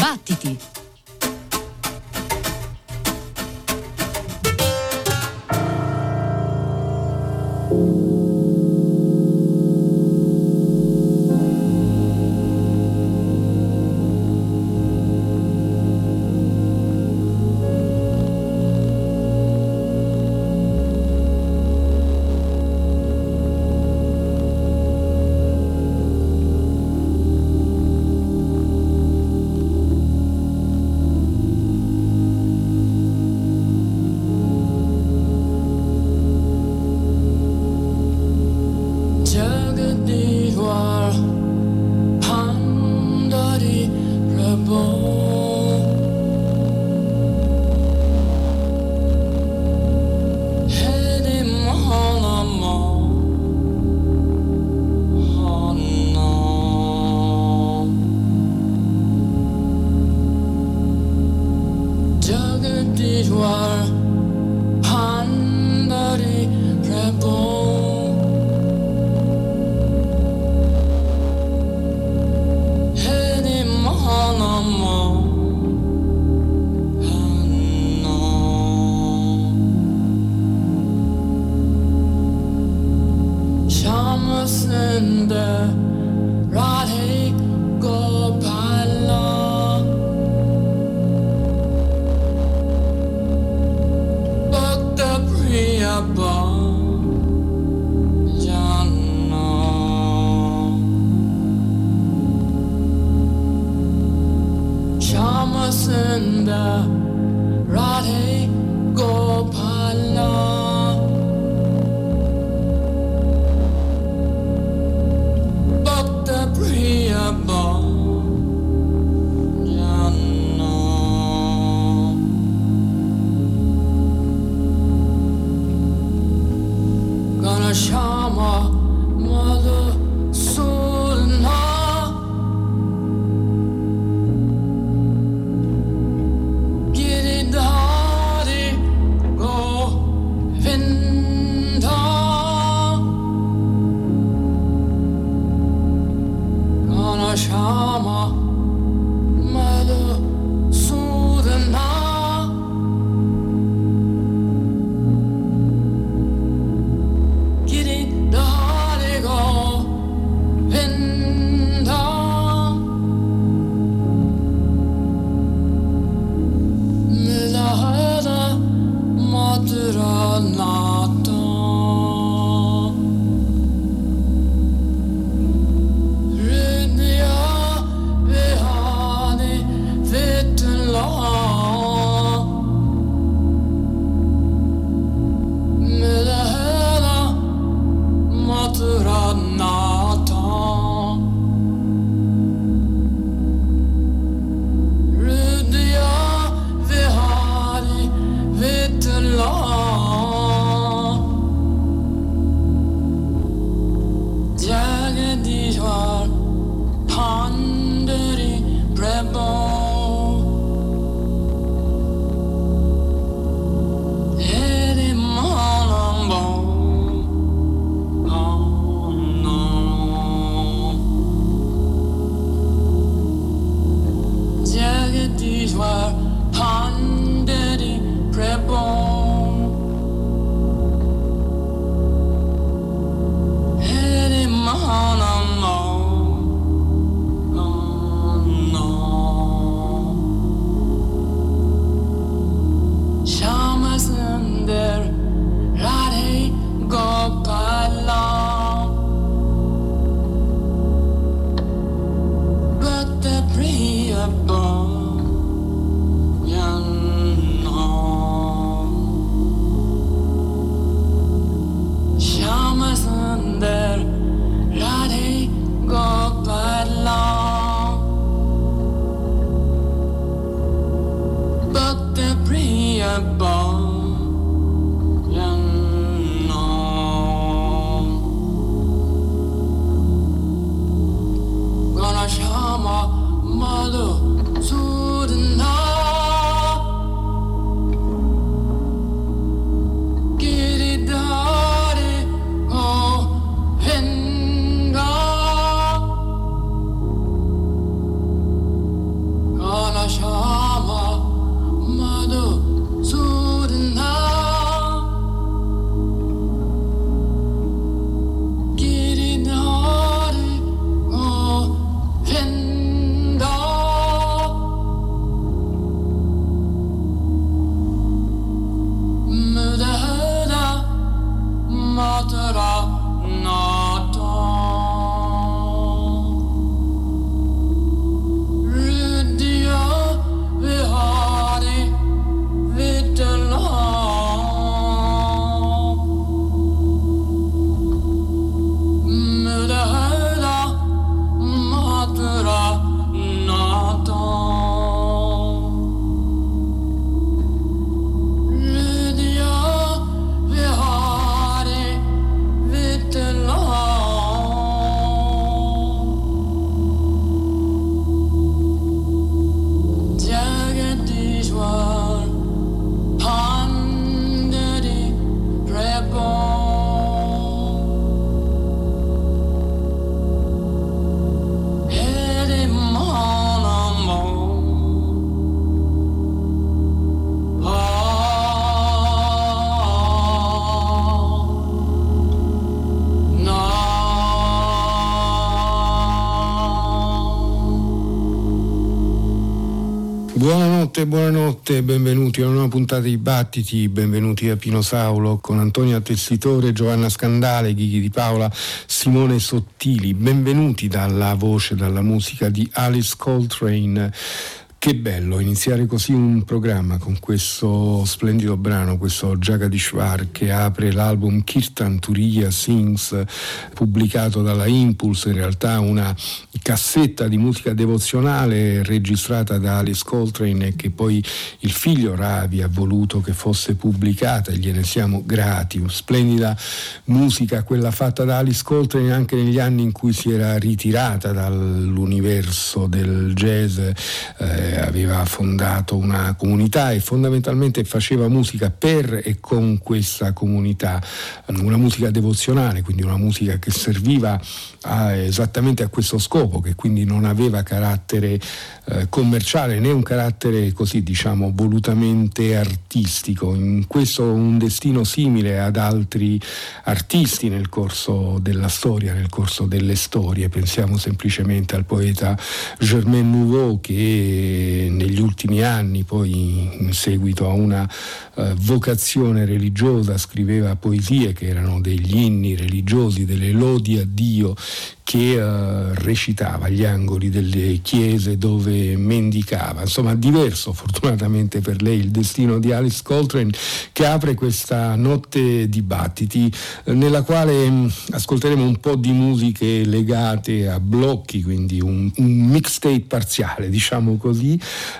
Battiti! Buonanotte, buonanotte, benvenuti a una nuova puntata di Battiti, benvenuti a Pino Saulo con Antonia Tessitore, Giovanna Scandale, Ghighi di Paola, Simone Sottili, benvenuti dalla voce, dalla musica di Alice Coltrane. Che bello iniziare così un programma con questo splendido brano, questo Jagadishwar che apre l'album Kirtan Turiya Sings pubblicato dalla Impulse, in realtà una cassetta di musica devozionale registrata da Alice Coltrane e che poi il figlio Ravi ha voluto che fosse pubblicata e gliene siamo grati. Splendida musica quella fatta da Alice Coltrane anche negli anni in cui si era ritirata dall'universo del jazz. Eh, aveva fondato una comunità e fondamentalmente faceva musica per e con questa comunità, una musica devozionale, quindi una musica che serviva a, esattamente a questo scopo, che quindi non aveva carattere eh, commerciale né un carattere così diciamo volutamente artistico. In questo un destino simile ad altri artisti nel corso della storia, nel corso delle storie. Pensiamo semplicemente al poeta Germain Nouveau che negli ultimi anni, poi in seguito a una eh, vocazione religiosa, scriveva poesie che erano degli inni religiosi, delle lodi a Dio che uh, recitava agli angoli delle chiese dove mendicava. Insomma, diverso fortunatamente per lei il destino di Alice Coltrane che apre questa notte dibattiti eh, nella quale mh, mm, ascolteremo un po' di musiche legate a blocchi, quindi un, un mixtape parziale, diciamo così.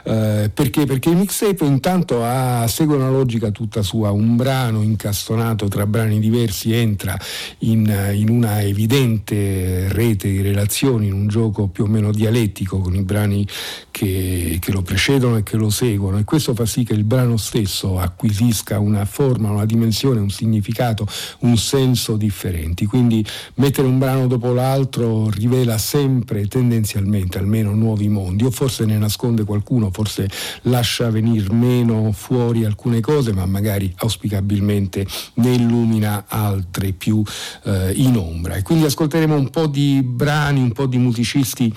Uh, perché? Perché il mixtape intanto ha, segue una logica tutta sua, un brano incastonato tra brani diversi entra in, in una evidente rete di relazioni, in un gioco più o meno dialettico con i brani che, che, lo precedono e che lo seguono e questo fa sì che il brano stesso acquisisca una forma, una dimensione, un significato, un senso differenti. Quindi mettere un brano dopo l'altro rivela sempre tendenzialmente almeno nuovi mondi o forse ne nasconde qualcuno, forse lascia venire meno fuori alcune cose ma magari auspicabilmente ne illumina altre più eh, in ombra. E quindi ascolteremo un po' di brani, un po' di musicisti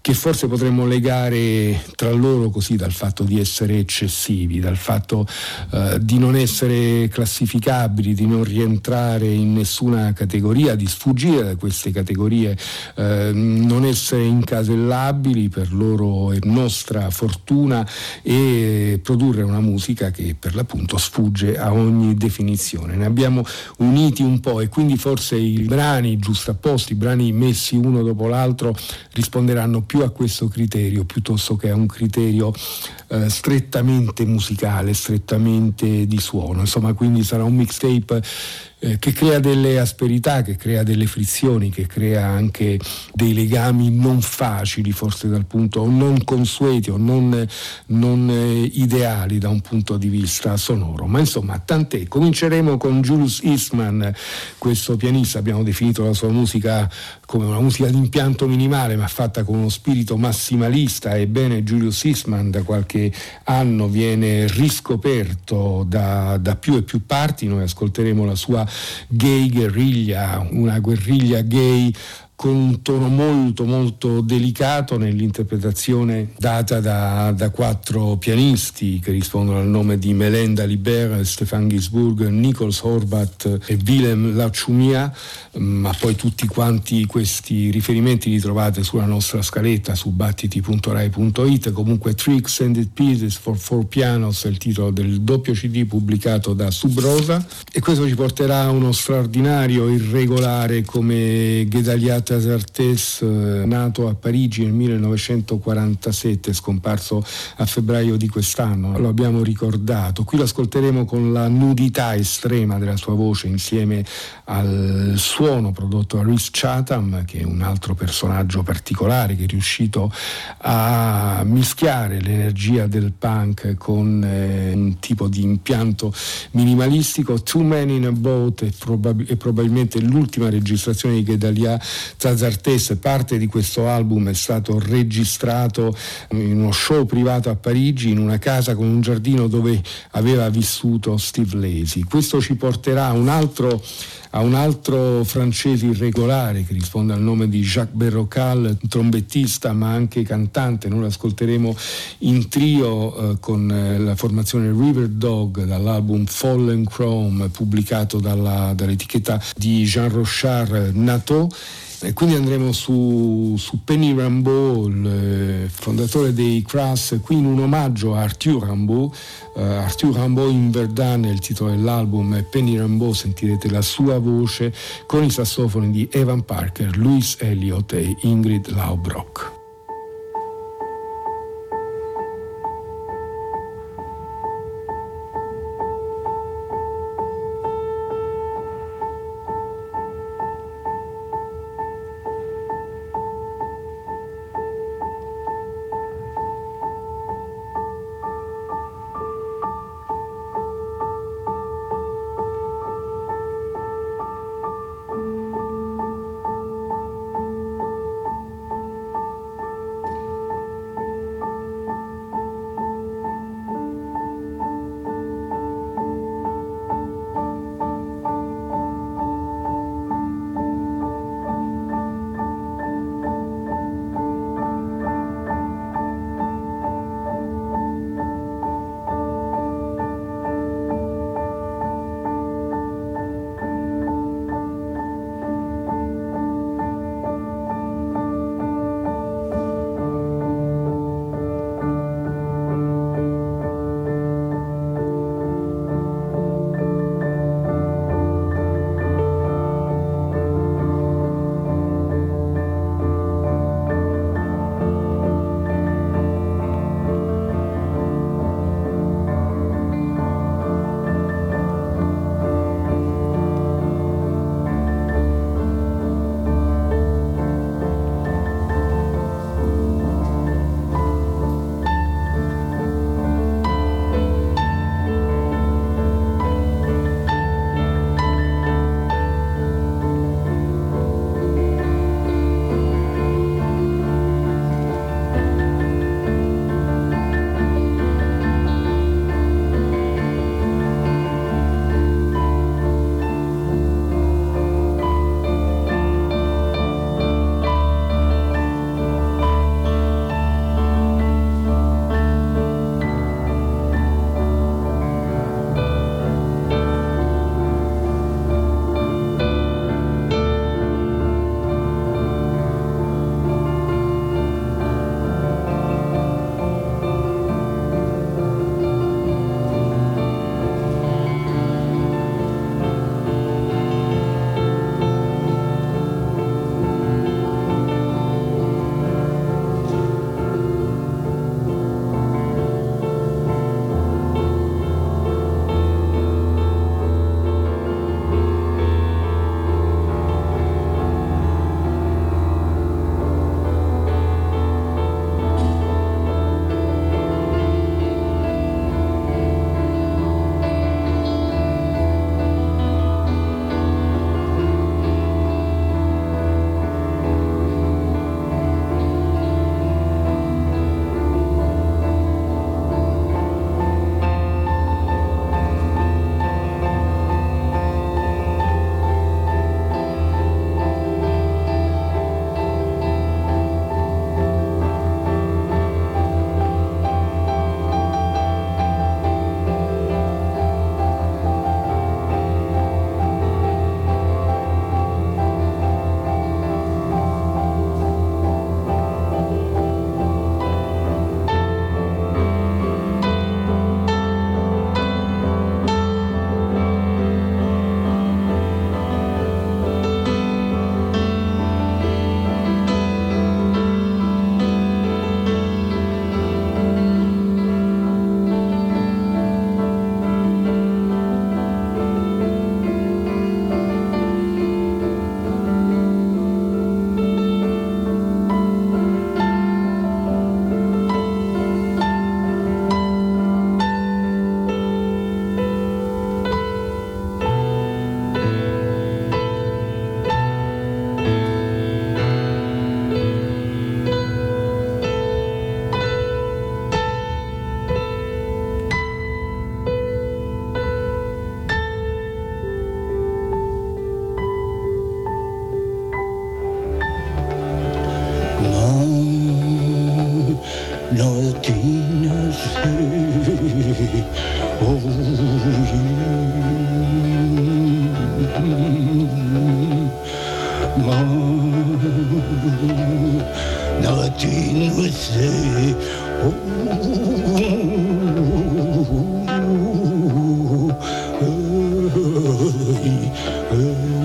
che forse potremmo legare tra loro così dal fatto di essere eccessivi, dal fatto eh, di non essere classificabili, di non rientrare in nessuna categoria, di sfuggire da queste categorie, eh, non essere incasellabili, per loro è nostra fortuna e produrre una musica che per l'appunto sfugge a ogni definizione. Ne abbiamo uniti un po' e quindi forse i brani giustapposti, i brani messi uno dopo l'altro risponderanno più a questo criterio piuttosto che a un criterio eh, strettamente musicale, strettamente di suono. Insomma, quindi sarà un mixtape eh, che crea delle asperità, che crea delle frizioni, che crea anche dei legami non facili, forse dal punto o non consueti o non, non eh, ideali da un punto di vista sonoro. Ma insomma, tant'è. Cominceremo con Julius Eastman, questo pianista, abbiamo definito la sua musica come una musica di impianto minimale, ma fatta con uno spirito massimalista. Ebbene, Julius Eastman da qualche anno viene riscoperto da, da più e più parti. Noi ascolteremo la sua gay guerriglia, una guerriglia gay con un tono molto molto delicato nell'interpretazione data da, da quattro pianisti che rispondono al nome di Melenda Liber, Stefan Gisburg, Nichols Horvat e Willem Lachumia, ma poi tutti quanti questi riferimenti li trovate sulla nostra scaletta su battiti.rai.it, comunque Tricks and Pieces for Four Pianos è il titolo del doppio CD pubblicato da Subrosa e questo ci porterà a uno straordinario irregolare come Gedaliat Tasartes, eh, nato a Parigi nel 1947, scomparso a febbraio di quest'anno, lo abbiamo ricordato. Qui lo ascolteremo con la nudità estrema della sua voce insieme al suono prodotto da Rhys Chatham, che è un altro personaggio particolare che è riuscito a mischiare l'energia del punk con eh, un tipo di impianto minimalistico. Two Men in a Boat è, probab- è probabilmente l'ultima registrazione di Gedalia Zazartes, parte di questo album è stato registrato in uno show privato a Parigi, in una casa con un giardino dove aveva vissuto Steve Lacy. Questo ci porterà a un altro a un altro francese irregolare che risponde al nome di Jacques Berrocal, trombettista ma anche cantante. Noi lo ascolteremo in trio eh, con eh, la formazione River Dog dall'album Fallen Chrome pubblicato dalla, dall'etichetta di Jean Rochard Nato e quindi andremo su, su Penny Rambeau, il eh, fondatore dei Crass, qui in un omaggio a Arthur Rambeau. Uh, Arthur Rambeau in Verdun è il titolo dell'album e Penny Rambeau sentirete la sua voce con i sassofoni di Evan Parker, Louis Elliott e Ingrid Laubrock. Oh.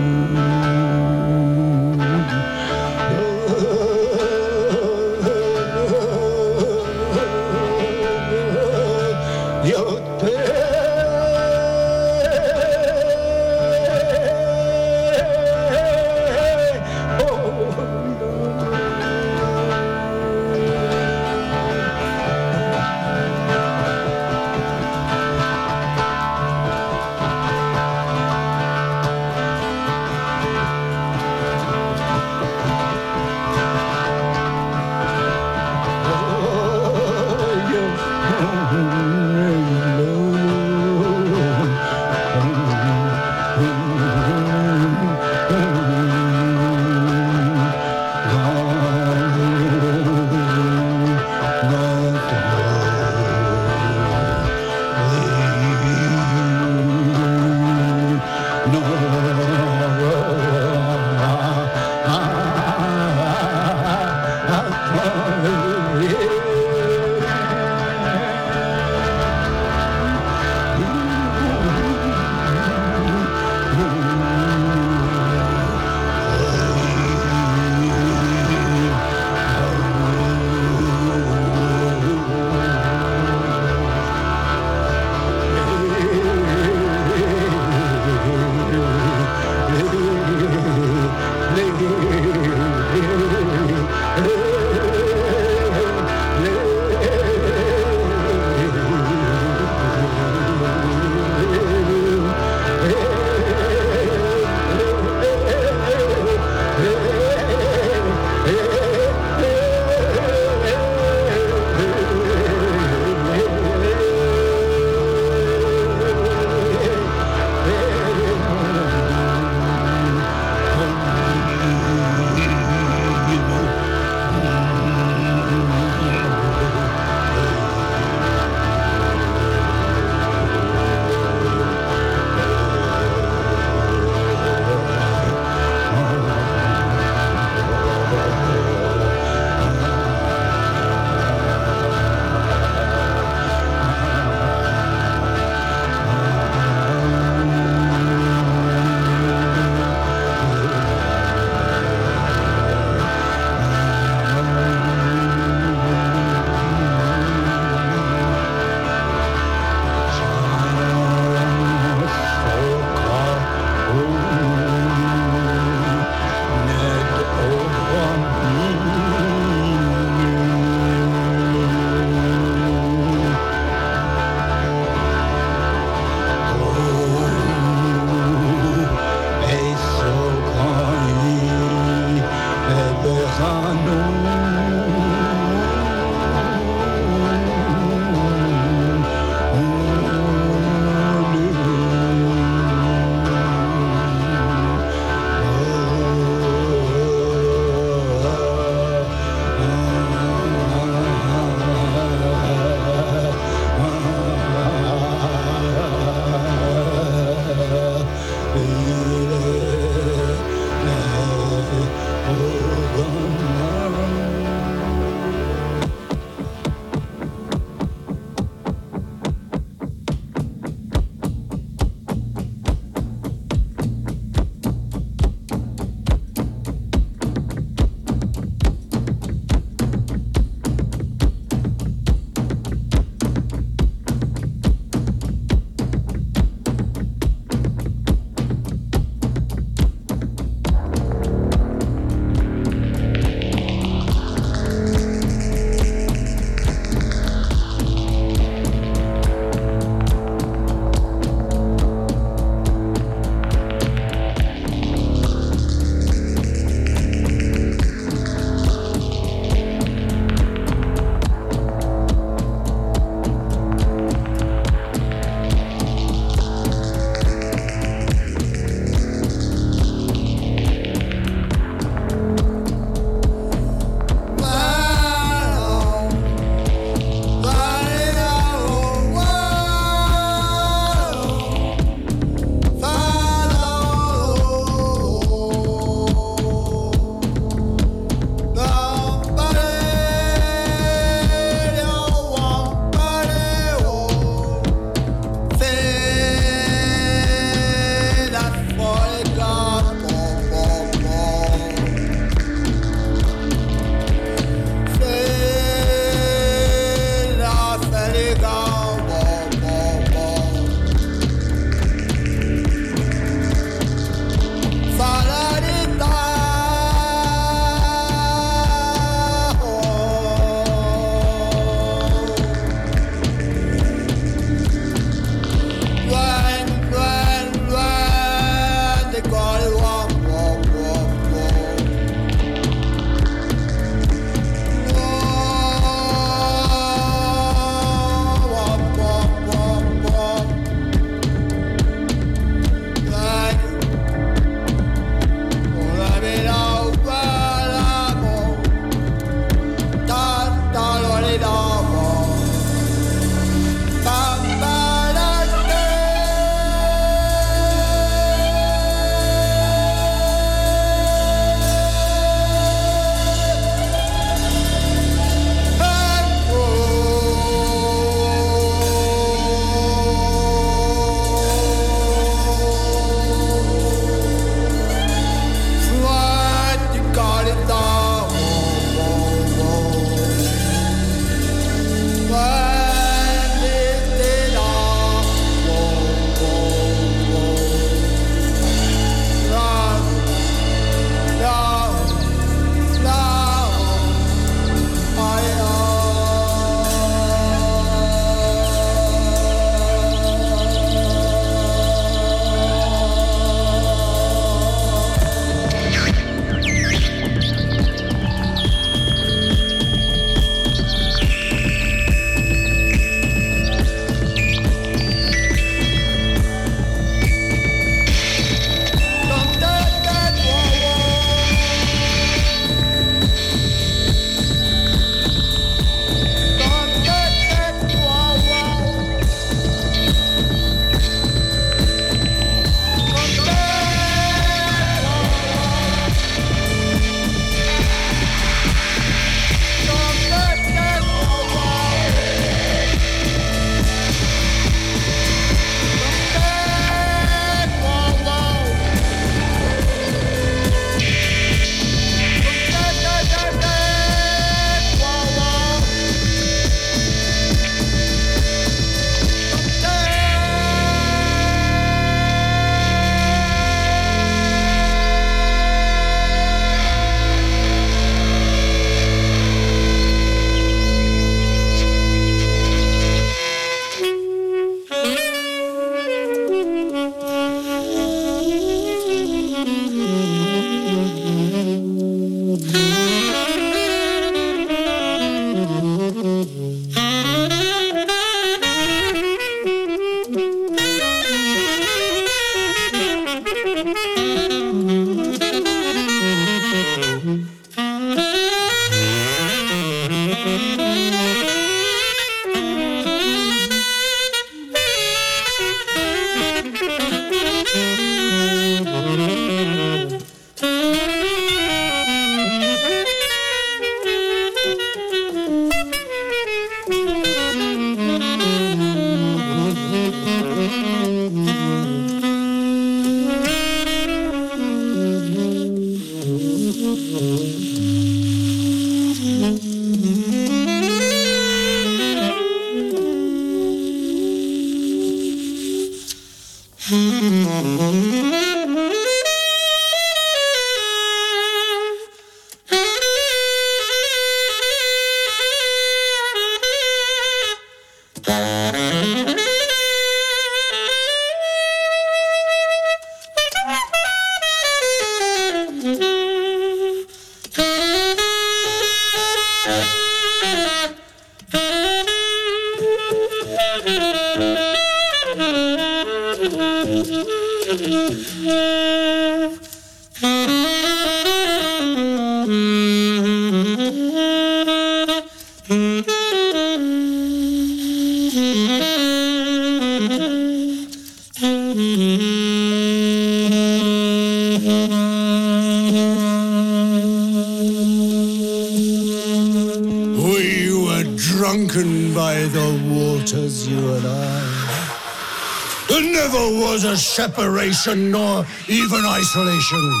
separation nor even isolation.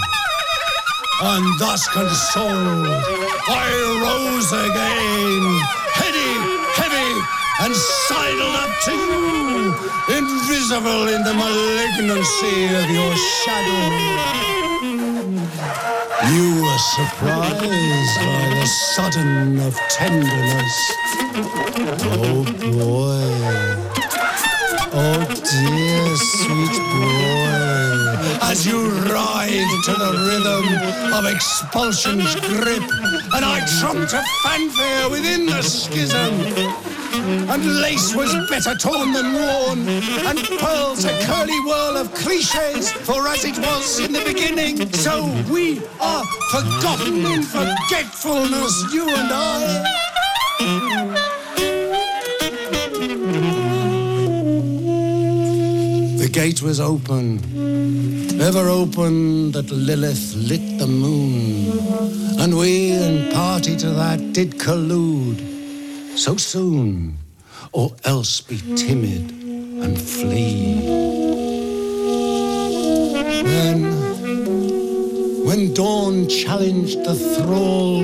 And thus consoled, I rose again, heady, heavy, and sidled up to you, invisible in the malignancy of your shadow. You were surprised by the sudden of tenderness. Oh boy. Oh dear sweet boy, as you ride to the rhythm of expulsion's grip, and I trumped a fanfare within the schism. And lace was better torn than worn, and pearls a curly whirl of cliches, for as it was in the beginning, so we are forgotten in forgetfulness, you and I. gate was open, ever open that Lilith lit the moon, and we in party to that did collude so soon, or else be timid and flee. Then, when dawn challenged the thrall,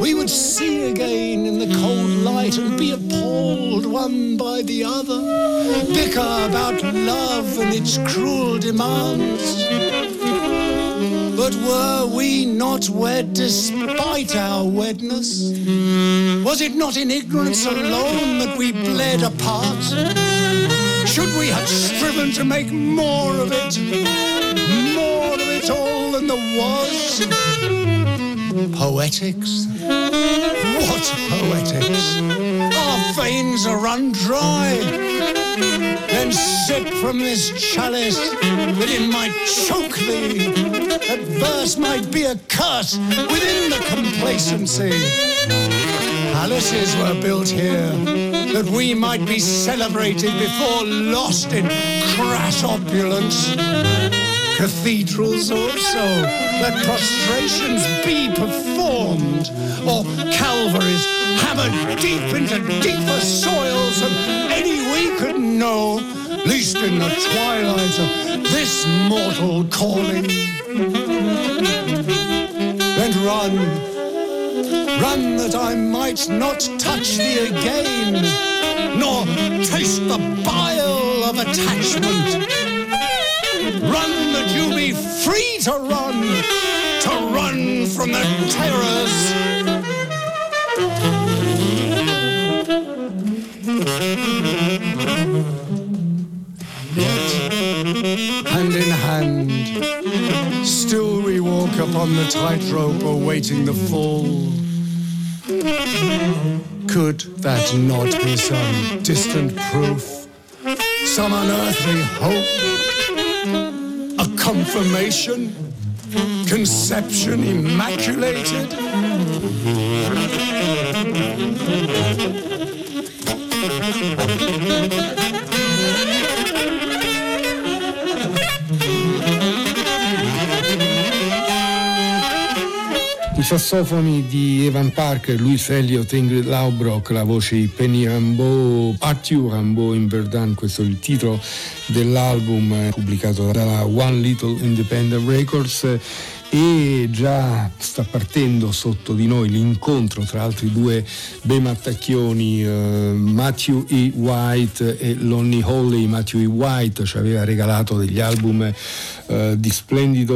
we would see again in the cold and be appalled one by the other, bicker about love and its cruel demands. But were we not wed despite our wedness? Was it not in ignorance alone that we bled apart? Should we have striven to make more of it, more of it all than there was? Poetics? What poetics? Our veins are run dry. Then sip from this chalice that it might choke thee, that verse might be a curse within the complacency. Palaces were built here that we might be celebrated before lost in crass opulence cathedrals also, that prostrations be performed, or Calvaries hammered deep into deeper soils than any we could know, least in the twilight of this mortal calling. And run, run that I might not touch thee again, nor taste the bile of attachment. Run you be free to run, to run from the terrors. Yet, hand in hand, still we walk upon the tightrope awaiting the fall. Could that not be some distant proof, some unearthly hope? Confirmation conception immaculated. Sassofoni di Evan Parker, Louis Elliott, Ingrid Laubrock, la voce di Penny Rambeau, Arthur Rambeau in Verdun, questo è il titolo dell'album eh, pubblicato dalla One Little Independent Records e già sta partendo sotto di noi l'incontro tra altri due bei mattacchioni eh, Matthew E. White e Lonnie Holley Matthew E. White ci aveva regalato degli album eh, di splendido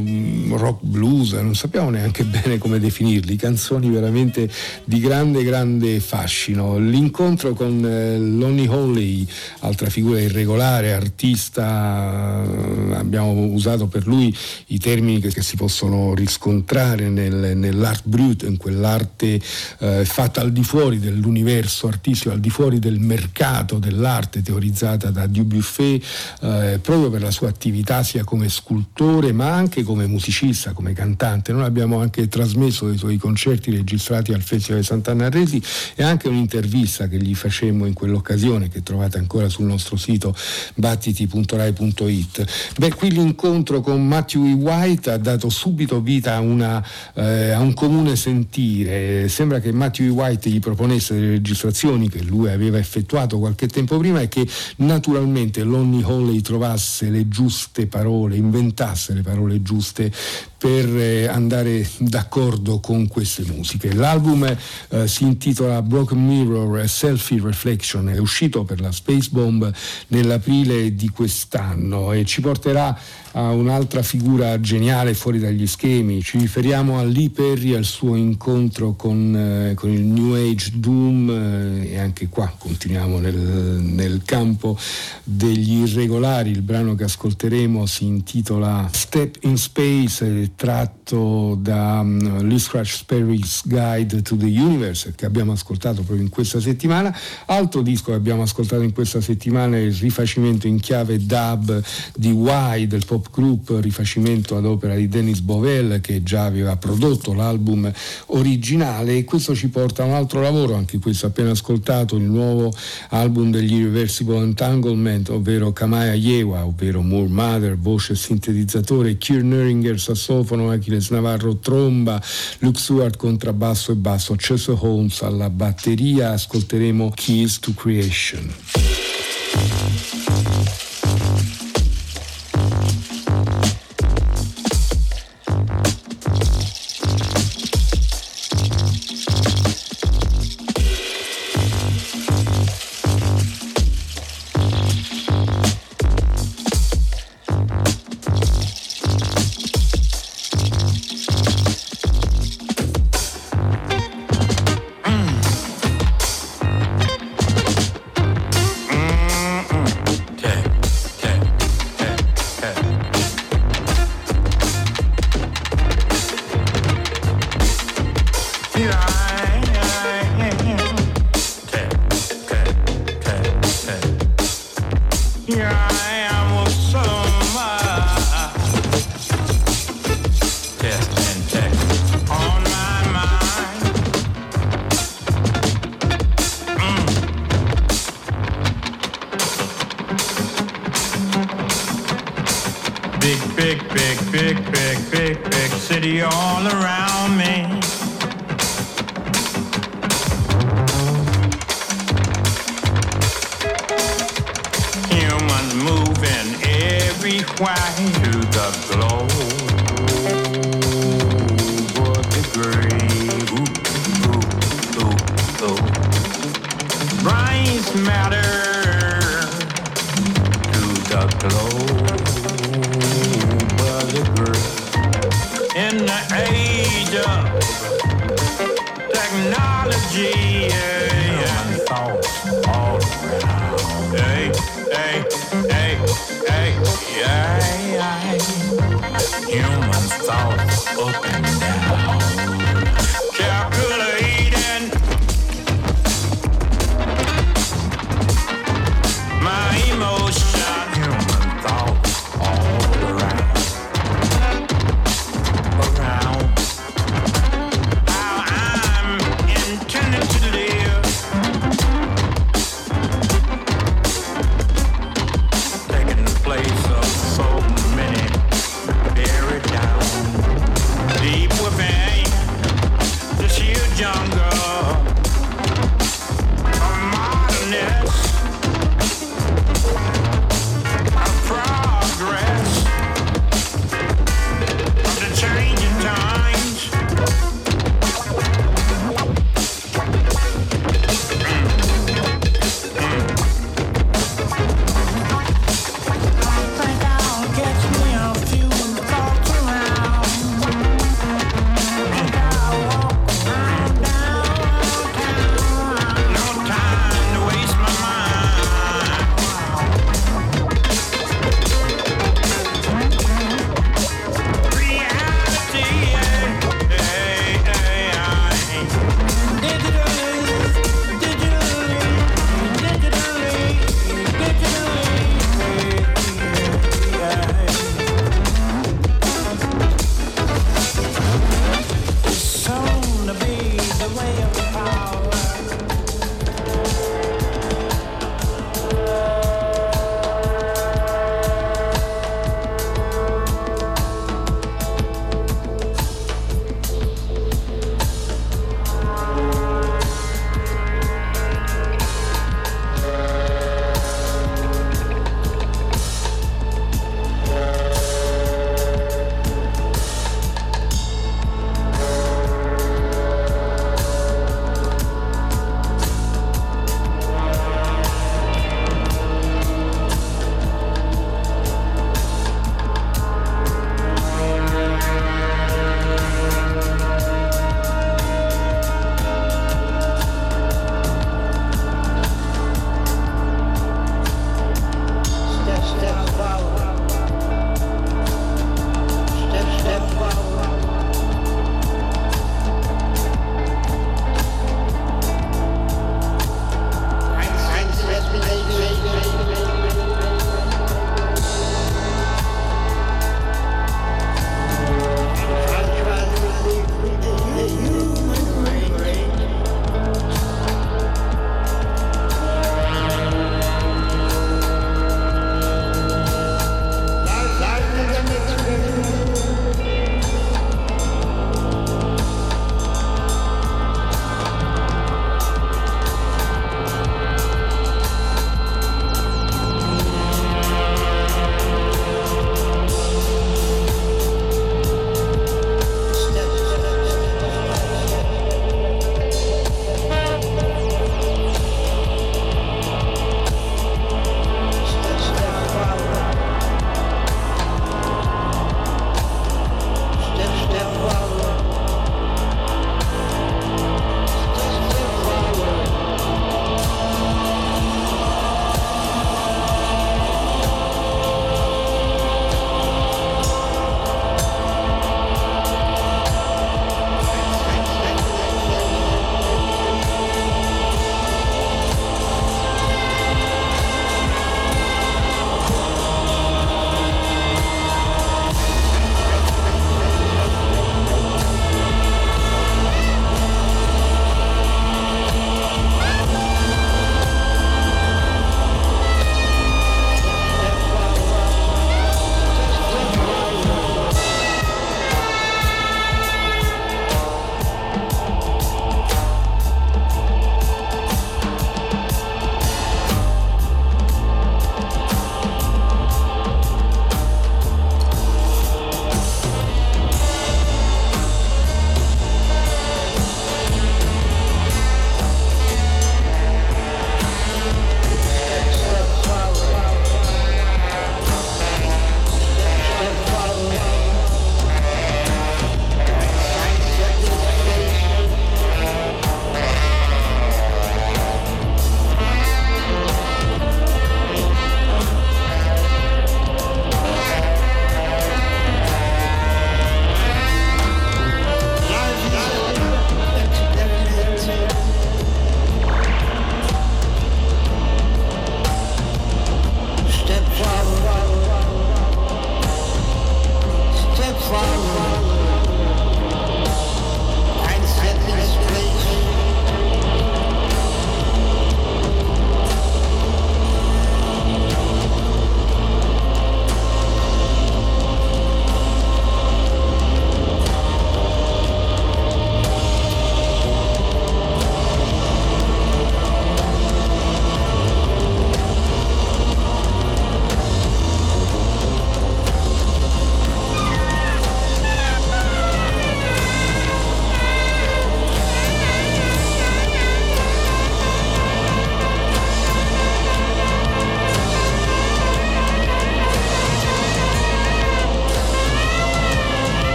mm, rock blues non sappiamo neanche bene come definirli canzoni veramente di grande grande fascino l'incontro con eh, Lonnie Holley altra figura irregolare artista eh, abbiamo usato per lui i termini che, che si possono riscontrare nel, nell'art brut, in quell'arte eh, fatta al di fuori dell'universo artistico, al di fuori del mercato dell'arte teorizzata da Dubuffet, eh, proprio per la sua attività sia come scultore ma anche come musicista, come cantante. Noi abbiamo anche trasmesso dei suoi concerti registrati al Festival di Sant'Anna Resi e anche un'intervista che gli facemmo in quell'occasione che trovate ancora sul nostro sito battiti.rai.it. Beh, qui l'incontro con Matthew E. White White ha dato subito vita a, una, eh, a, un comune sentire. Sembra che Matthew White gli proponesse delle registrazioni che lui aveva effettuato qualche tempo prima e che naturalmente Lonnie Holley trovasse le giuste parole, inventasse le parole giuste per eh, andare d'accordo con queste musiche. L'album eh, si intitola Broken Mirror Selfie Reflection, è uscito per la Space Bomb nell'aprile di quest'anno e ci porterà a un'altra figura geniale fuori dagli schemi. Ci riferiamo a Lee Perry, al suo incontro con, eh, con il New Age Doom eh, e anche qua continuiamo nel, nel, campo degli irregolari. Il brano che ascolteremo si intitola Step in Space tratto da um, Lee Scratch Perry's Guide to the Universe che abbiamo ascoltato proprio in questa settimana. Altro disco che abbiamo ascoltato in questa settimana è il rifacimento in chiave dub di Y del pop group, rifacimento ad opera di Dennis Bovell che già aveva prodotto l'album originale e questo ci porta a un altro lavoro, anche questo appena ascoltato, il nuovo album degli Irreversible Entanglement, ovvero Kamaya Yewa, ovvero Moore Mother, voce sintetizzatore, Kier Nuringer, sassofono Achilles Navarro tromba, Luke Stewart contrabbasso e basso, Chester Holmes alla batteria, ascolteremo Keys to Creation.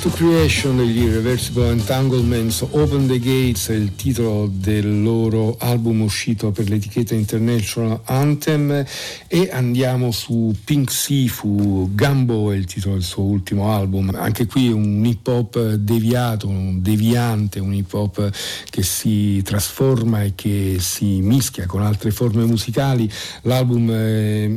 To Creation degli Irreversible Entanglements, Open the Gates è il titolo del loro album uscito per l'etichetta International Anthem e andiamo su Pink Sifu, Gumbo è il titolo del suo ultimo album, anche qui un hip hop deviato, un deviante, un hip hop che si trasforma e che si mischia con altre forme musicali, l'album è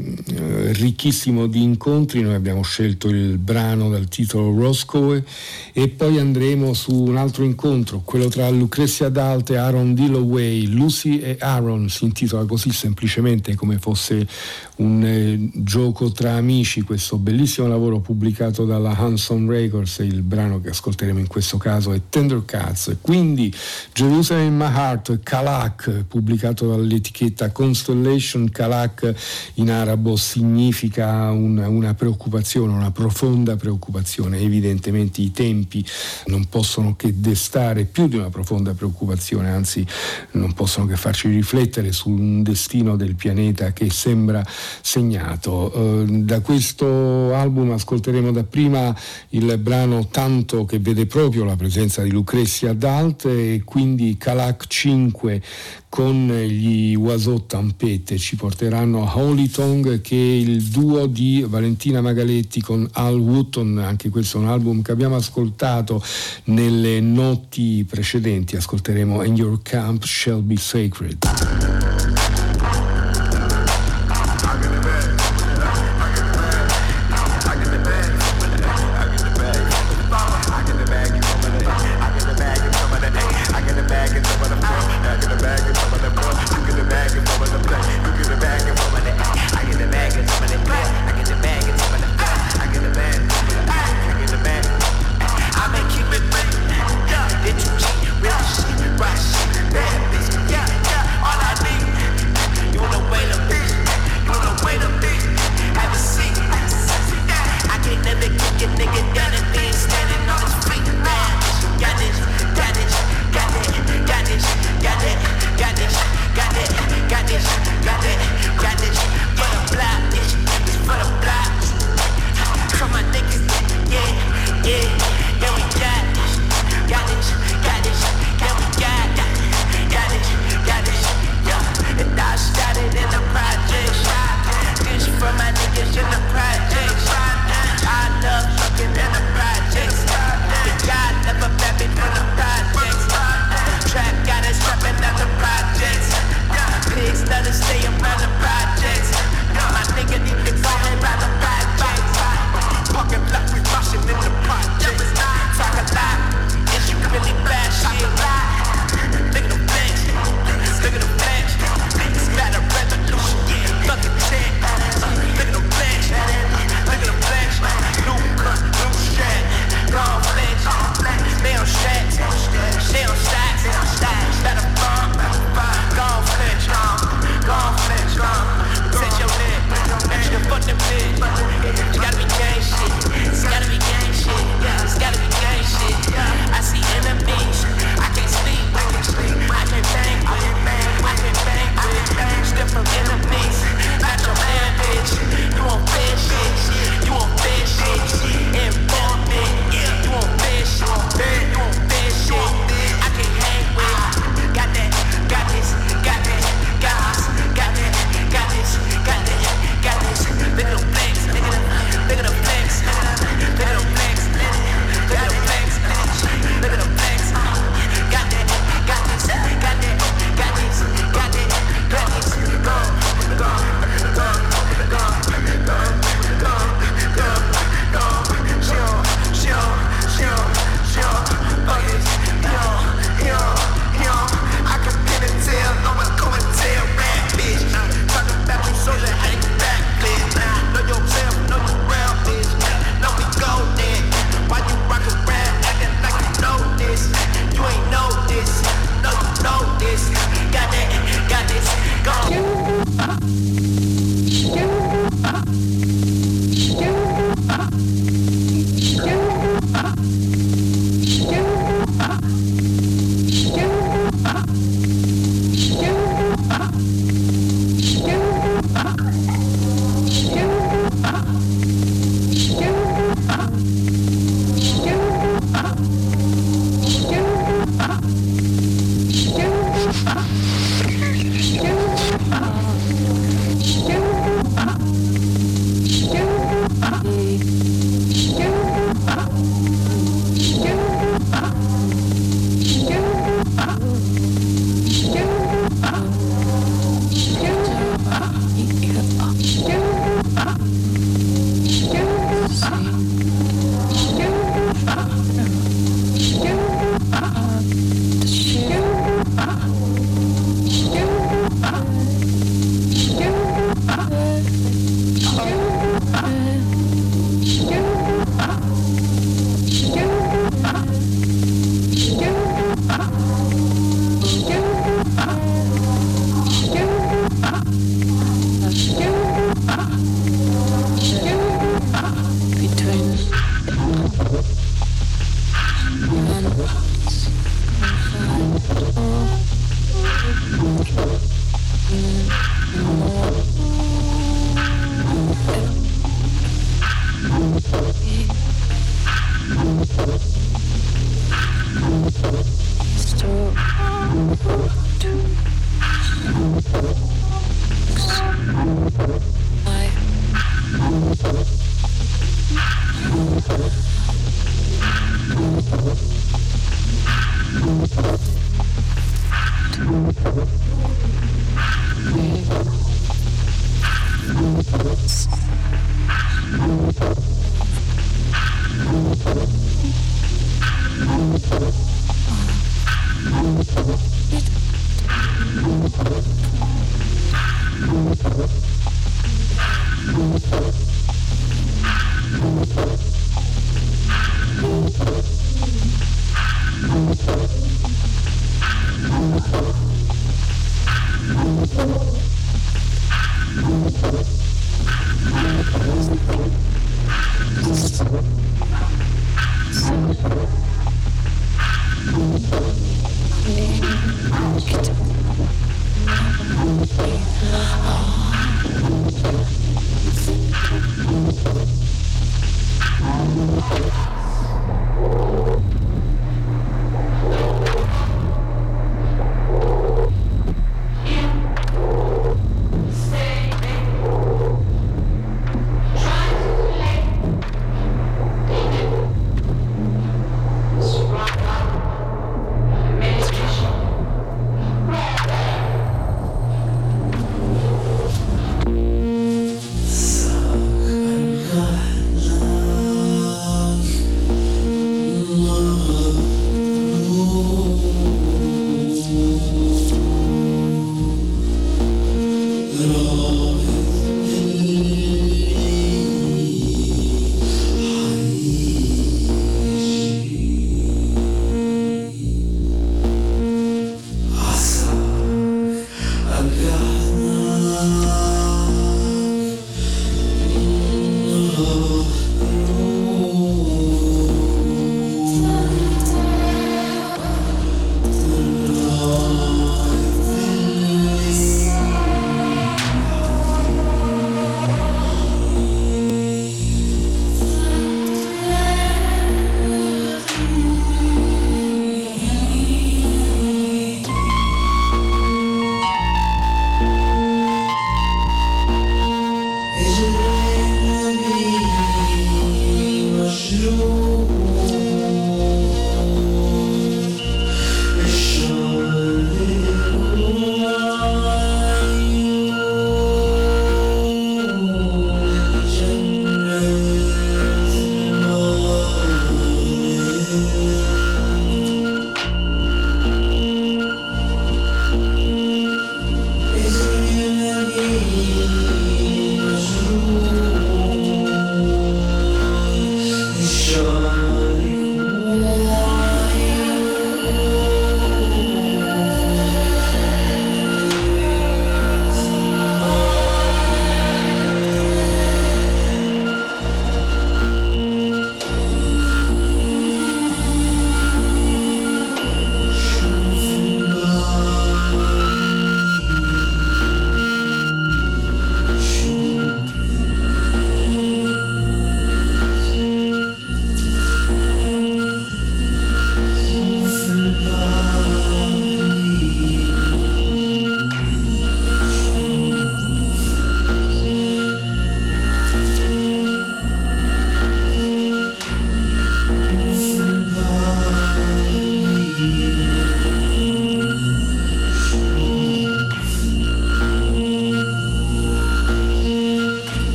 ricchissimo di incontri, noi abbiamo scelto il brano dal titolo Roscoe e poi andremo su un altro incontro, quello tra Lucrezia Dalt e Aaron Dilloway, Lucy e Aaron, si intitola così semplicemente come fosse un eh, gioco tra amici, questo bellissimo lavoro pubblicato dalla Hanson Records, il brano che ascolteremo in questo caso è Tender Cats, quindi Jerusalem in My Heart, Kalak, pubblicato dall'etichetta Constellation, Kalak in arabo significa una, una preoccupazione, una profonda preoccupazione, evidentemente i tempi non possono che destare più di una profonda preoccupazione, anzi non possono che farci riflettere su un destino del pianeta che sembra segnato. Eh, da questo album ascolteremo dapprima il brano Tanto che vede proprio la presenza di Lucrezia Dalt e quindi Calac 5 con gli Oiseau Tampette. Ci porteranno a Holy Tongue che è il duo di Valentina Magaletti con Al Wooton, anche questo è un album che abbiamo ascoltato nelle notti precedenti, ascolteremo And Your Camp Shall Be Sacred.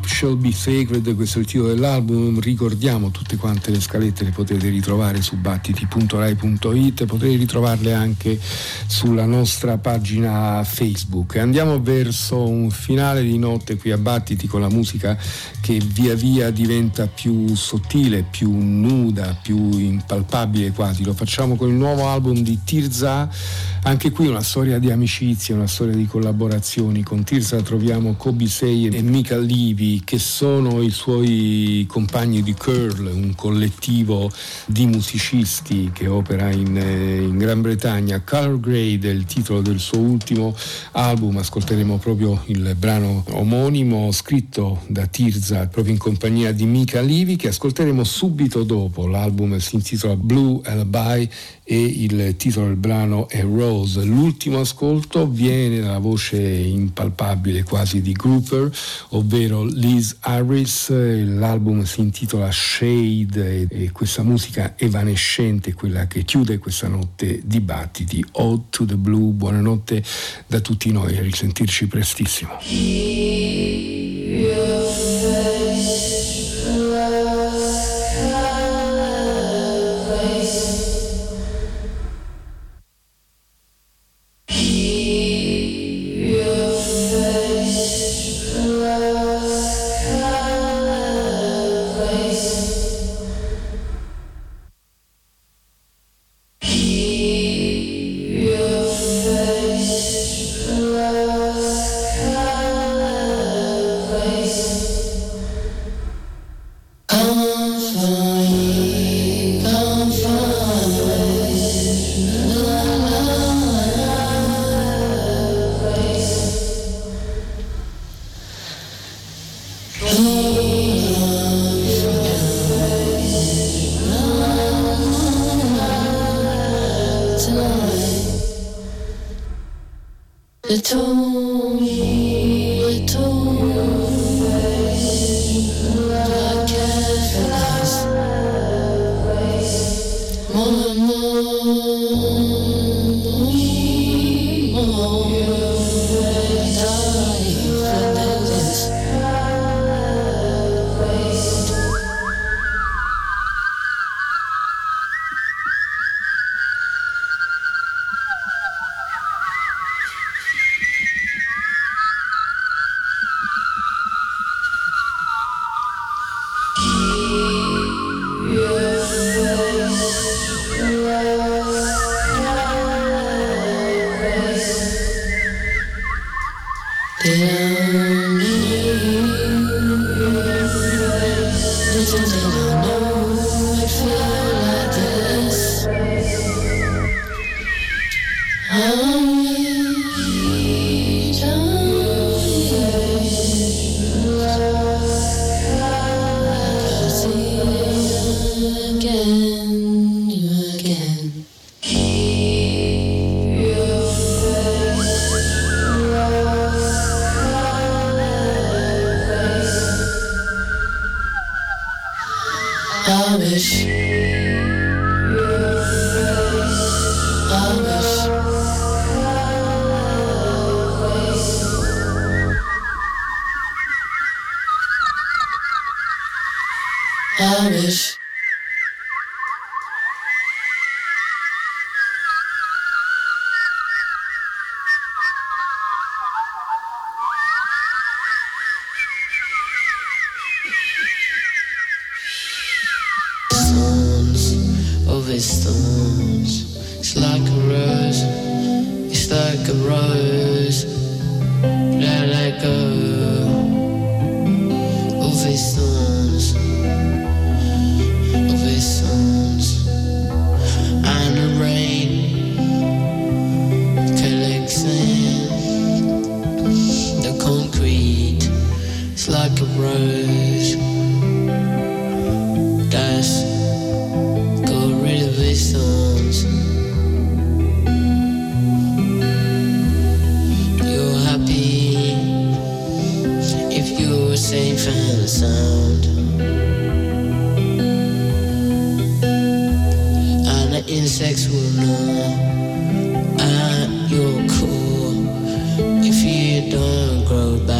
Camp Shall Be Sacred, questo è il titolo dell'album, ricordiamo tutte quante le scalette le potete ritrovare su battiti.rai.it, potete ritrovarle anche sulla nostra pagina Facebook. Andiamo verso un finale di notte qui a Battiti con la musica che via via diventa più sottile, più nuda, più impalpabile quasi, lo facciamo con il nuovo album di Tirza, anche qui una storia di amicizia, una storia di collaborazioni, con Tirza troviamo Kobe Sei e Mika Livi che sono i suoi compagni di Curl, un collettivo di musicisti che opera in, eh, in Gran Bretagna. Color Grade è il titolo del suo ultimo album, ascolteremo proprio il brano omonimo scritto da Tirza proprio in compagnia di Mika Livi che ascolteremo subito dopo. L'album si intitola Blue Alibi e il titolo del brano è Rose. L'ultimo ascolto viene dalla voce impalpabile quasi di Grouper, ovvero Liz Harris. L'album si intitola Shade e questa musica evanescente, quella che chiude questa notte di battiti. Ode to the Blue, buonanotte da tutti noi, a risentirci prestissimo. Same final sound. And the insects will know at your core if you don't grow back.